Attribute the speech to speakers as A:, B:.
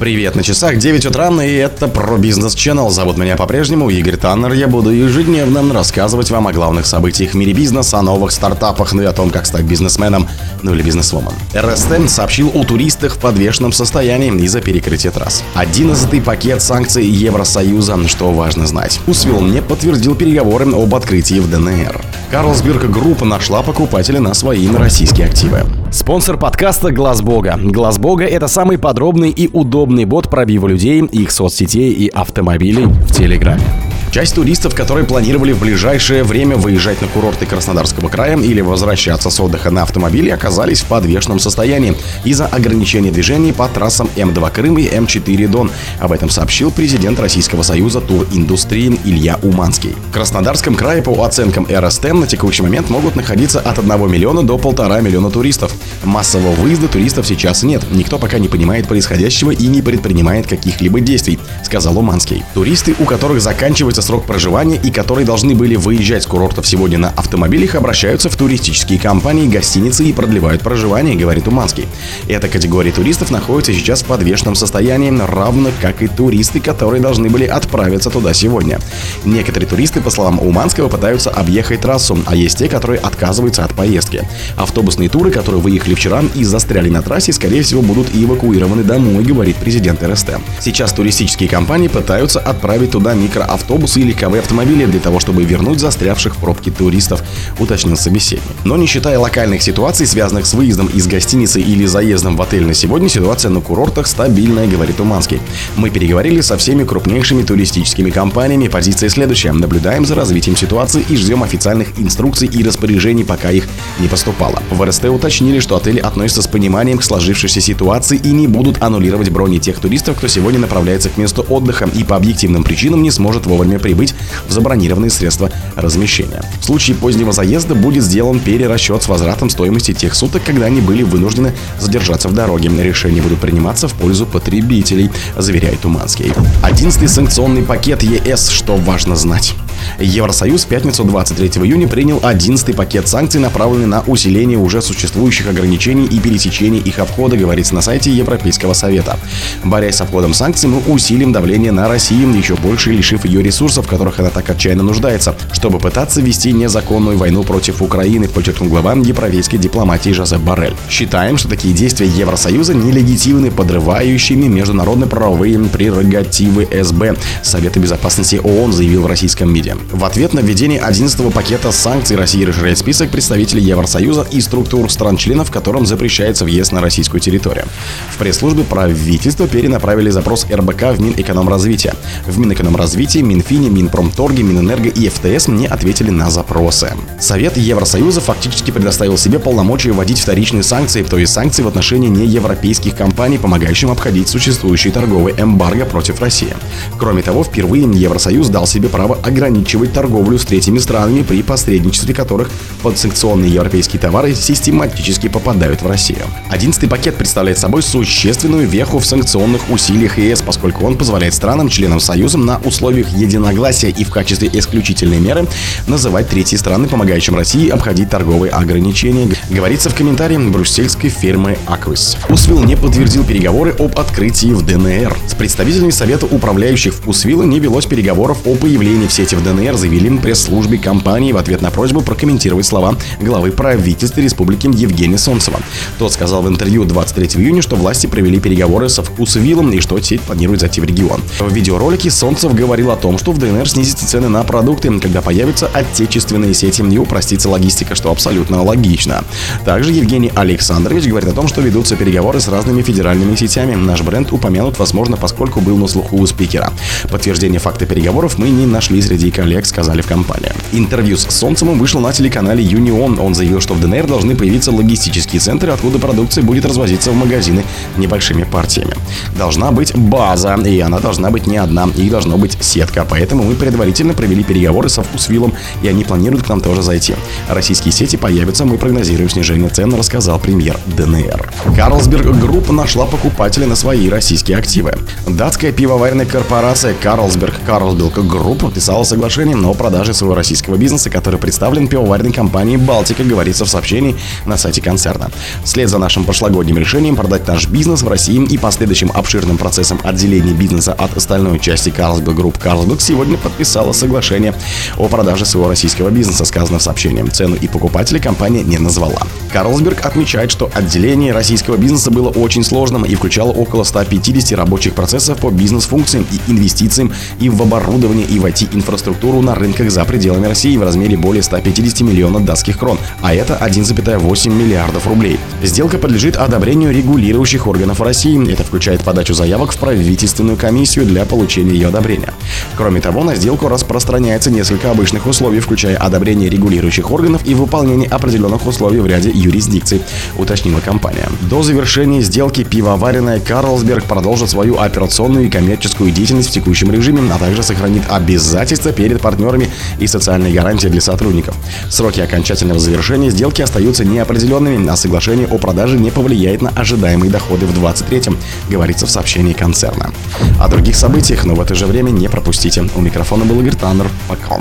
A: Привет, на часах 9 утра, и это Про бизнес Channel. Зовут меня по-прежнему Игорь Таннер. Я буду ежедневно рассказывать вам о главных событиях в мире бизнеса, о новых стартапах, ну и о том, как стать бизнесменом, ну или бизнесвумен. РСТ сообщил о туристах в подвешенном состоянии из-за перекрытия трасс. Одиннадцатый пакет санкций Евросоюза, что важно знать. Вкусвилл не подтвердил переговоры об открытии в ДНР. Carlsberg Group нашла покупателя на свои российские активы. Спонсор подкаста Глаз Бога. Глаз Бога это самый подробный и удобный бот пробива людей, их соцсетей и автомобилей в Телеграме. Часть туристов, которые планировали в ближайшее время выезжать на курорты Краснодарского края или возвращаться с отдыха на автомобиле, оказались в подвешенном состоянии из-за ограничения движений по трассам М2 Крым и М4 Дон. Об этом сообщил президент Российского союза туриндустрии Илья Уманский. В Краснодарском крае по оценкам РСТ на текущий момент могут находиться от 1 миллиона до полтора миллиона туристов. Массового выезда туристов сейчас нет. Никто пока не понимает происходящего и не предпринимает каких-либо действий, сказал Уманский. Туристы, у которых заканчивается срок проживания и которые должны были выезжать с курортов сегодня на автомобилях, обращаются в туристические компании, гостиницы и продлевают проживание, говорит Уманский. Эта категория туристов находится сейчас в подвешенном состоянии, равно как и туристы, которые должны были отправиться туда сегодня. Некоторые туристы, по словам Уманского, пытаются объехать трассу, а есть те, которые отказываются от поездки. Автобусные туры, которые выехали вчера и застряли на трассе, скорее всего, будут эвакуированы домой, говорит президент РСТ. Сейчас туристические компании пытаются отправить туда микроавтобус автобусы или КВ-автомобили для того, чтобы вернуть застрявших в пробке туристов, уточнил собеседник. Но не считая локальных ситуаций, связанных с выездом из гостиницы или заездом в отель на сегодня, ситуация на курортах стабильная, говорит Уманский. Мы переговорили со всеми крупнейшими туристическими компаниями. Позиция следующая. Наблюдаем за развитием ситуации и ждем официальных инструкций и распоряжений, пока их не поступало. В РСТ уточнили, что отели относятся с пониманием к сложившейся ситуации и не будут аннулировать брони тех туристов, кто сегодня направляется к месту отдыха и по объективным причинам не сможет вовремя прибыть в забронированные средства размещения. В случае позднего заезда будет сделан перерасчет с возвратом стоимости тех суток, когда они были вынуждены задержаться в дороге. Решения будут приниматься в пользу потребителей, заверяет Уманский. Одиннадцатый санкционный пакет ЕС, что важно знать. Евросоюз в пятницу 23 июня принял 11 пакет санкций, направленный на усиление уже существующих ограничений и пересечения их обхода, говорится на сайте Европейского Совета. Борясь с обходом санкций, мы усилим давление на Россию, еще больше лишив ее ресурсов, в которых она так отчаянно нуждается, чтобы пытаться вести незаконную войну против Украины, подчеркнул глава европейской дипломатии Жозеп Барель. Считаем, что такие действия Евросоюза нелегитимны, подрывающими международно-правовые прерогативы СБ. Совета безопасности ООН заявил в российском МИДе. В ответ на введение 11-го пакета санкций России расширяет список представителей Евросоюза и структур стран-членов, которым запрещается въезд на российскую территорию. В пресс-службе правительства перенаправили запрос РБК в Минэкономразвития. В Минэкономразвитии, Минфине, Минпромторге, Минэнерго и ФТС не ответили на запросы. Совет Евросоюза фактически предоставил себе полномочия вводить вторичные санкции, то есть санкции в отношении неевропейских компаний, помогающим обходить существующий торговый эмбарго против России. Кроме того, впервые Евросоюз дал себе право ограничить ограничивать торговлю с третьими странами, при посредничестве которых подсанкционные европейские товары систематически попадают в Россию. Одиннадцатый пакет представляет собой существенную веху в санкционных усилиях ЕС, поскольку он позволяет странам-членам Союза на условиях единогласия и в качестве исключительной меры называть третьи страны, помогающим России обходить торговые ограничения, говорится в комментарии брюссельской фирмы Аквис. Усвил не подтвердил переговоры об открытии в ДНР. С представителями Совета управляющих в Усвила не велось переговоров о появлении в сети в ДНР ДНР заявили пресс-службе компании в ответ на просьбу прокомментировать слова главы правительства Республики Евгения Солнцева. Тот сказал в интервью 23 июня, что власти провели переговоры со Вкусвиллом и что сеть планирует зайти в регион. В видеоролике Солнцев говорил о том, что в ДНР снизятся цены на продукты, когда появятся отечественные сети и упростится логистика, что абсолютно логично. Также Евгений Александрович говорит о том, что ведутся переговоры с разными федеральными сетями. Наш бренд упомянут, возможно, поскольку был на слуху у спикера. Подтверждение факта переговоров мы не нашли среди коллег коллег сказали в компании. Интервью с Солнцевым вышло на телеканале Юнион. Он заявил, что в ДНР должны появиться логистические центры, откуда продукция будет развозиться в магазины небольшими партиями. Должна быть база, и она должна быть не одна, и должна быть сетка. Поэтому мы предварительно провели переговоры со Вкусвиллом, и они планируют к нам тоже зайти. Российские сети появятся, мы прогнозируем снижение цен, рассказал премьер ДНР. Carlsberg Group нашла покупателя на свои российские активы. Датская пивоваренная корпорация Carlsberg Carlsberg Group подписала соглашение о продаже своего российского бизнеса, который представлен пивоваренной компанией «Балтика», говорится в сообщении на сайте концерна. Вслед за нашим прошлогодним решением продать наш бизнес в России и последующим обширным процессом отделения бизнеса от остальной части Carlsberg Group Carlsberg сегодня подписала соглашение о продаже своего российского бизнеса, сказано в сообщении. Цену и покупателя компания не назвала. Carlsberg отмечает, что отделение российского бизнеса было очень сложным и включало около 150 рабочих процессов по бизнес-функциям и инвестициям и в оборудование и в IT-инфраструктуру на рынках за пределами России в размере более 150 миллионов датских крон, а это 1,8 миллиардов рублей. Сделка подлежит одобрению регулирующих органов России. Это включает подачу заявок в правительственную комиссию для получения ее одобрения. Кроме того, на сделку распространяется несколько обычных условий, включая одобрение регулирующих органов и выполнение определенных условий в ряде юрисдикций, уточнила компания. До завершения сделки пивоваренная Карлсберг продолжит свою операционную и коммерческую деятельность в текущем режиме, а также сохранит обязательства перед партнерами и социальные гарантии для сотрудников. Сроки окончательного завершения сделки остаются неопределенными, а соглашение о продаже не повлияет на ожидаемые доходы в 2023 говорится в сообщении концерна. О других событиях, но в это же время не пропустите. У микрофона был Игорь Таннер. Пока.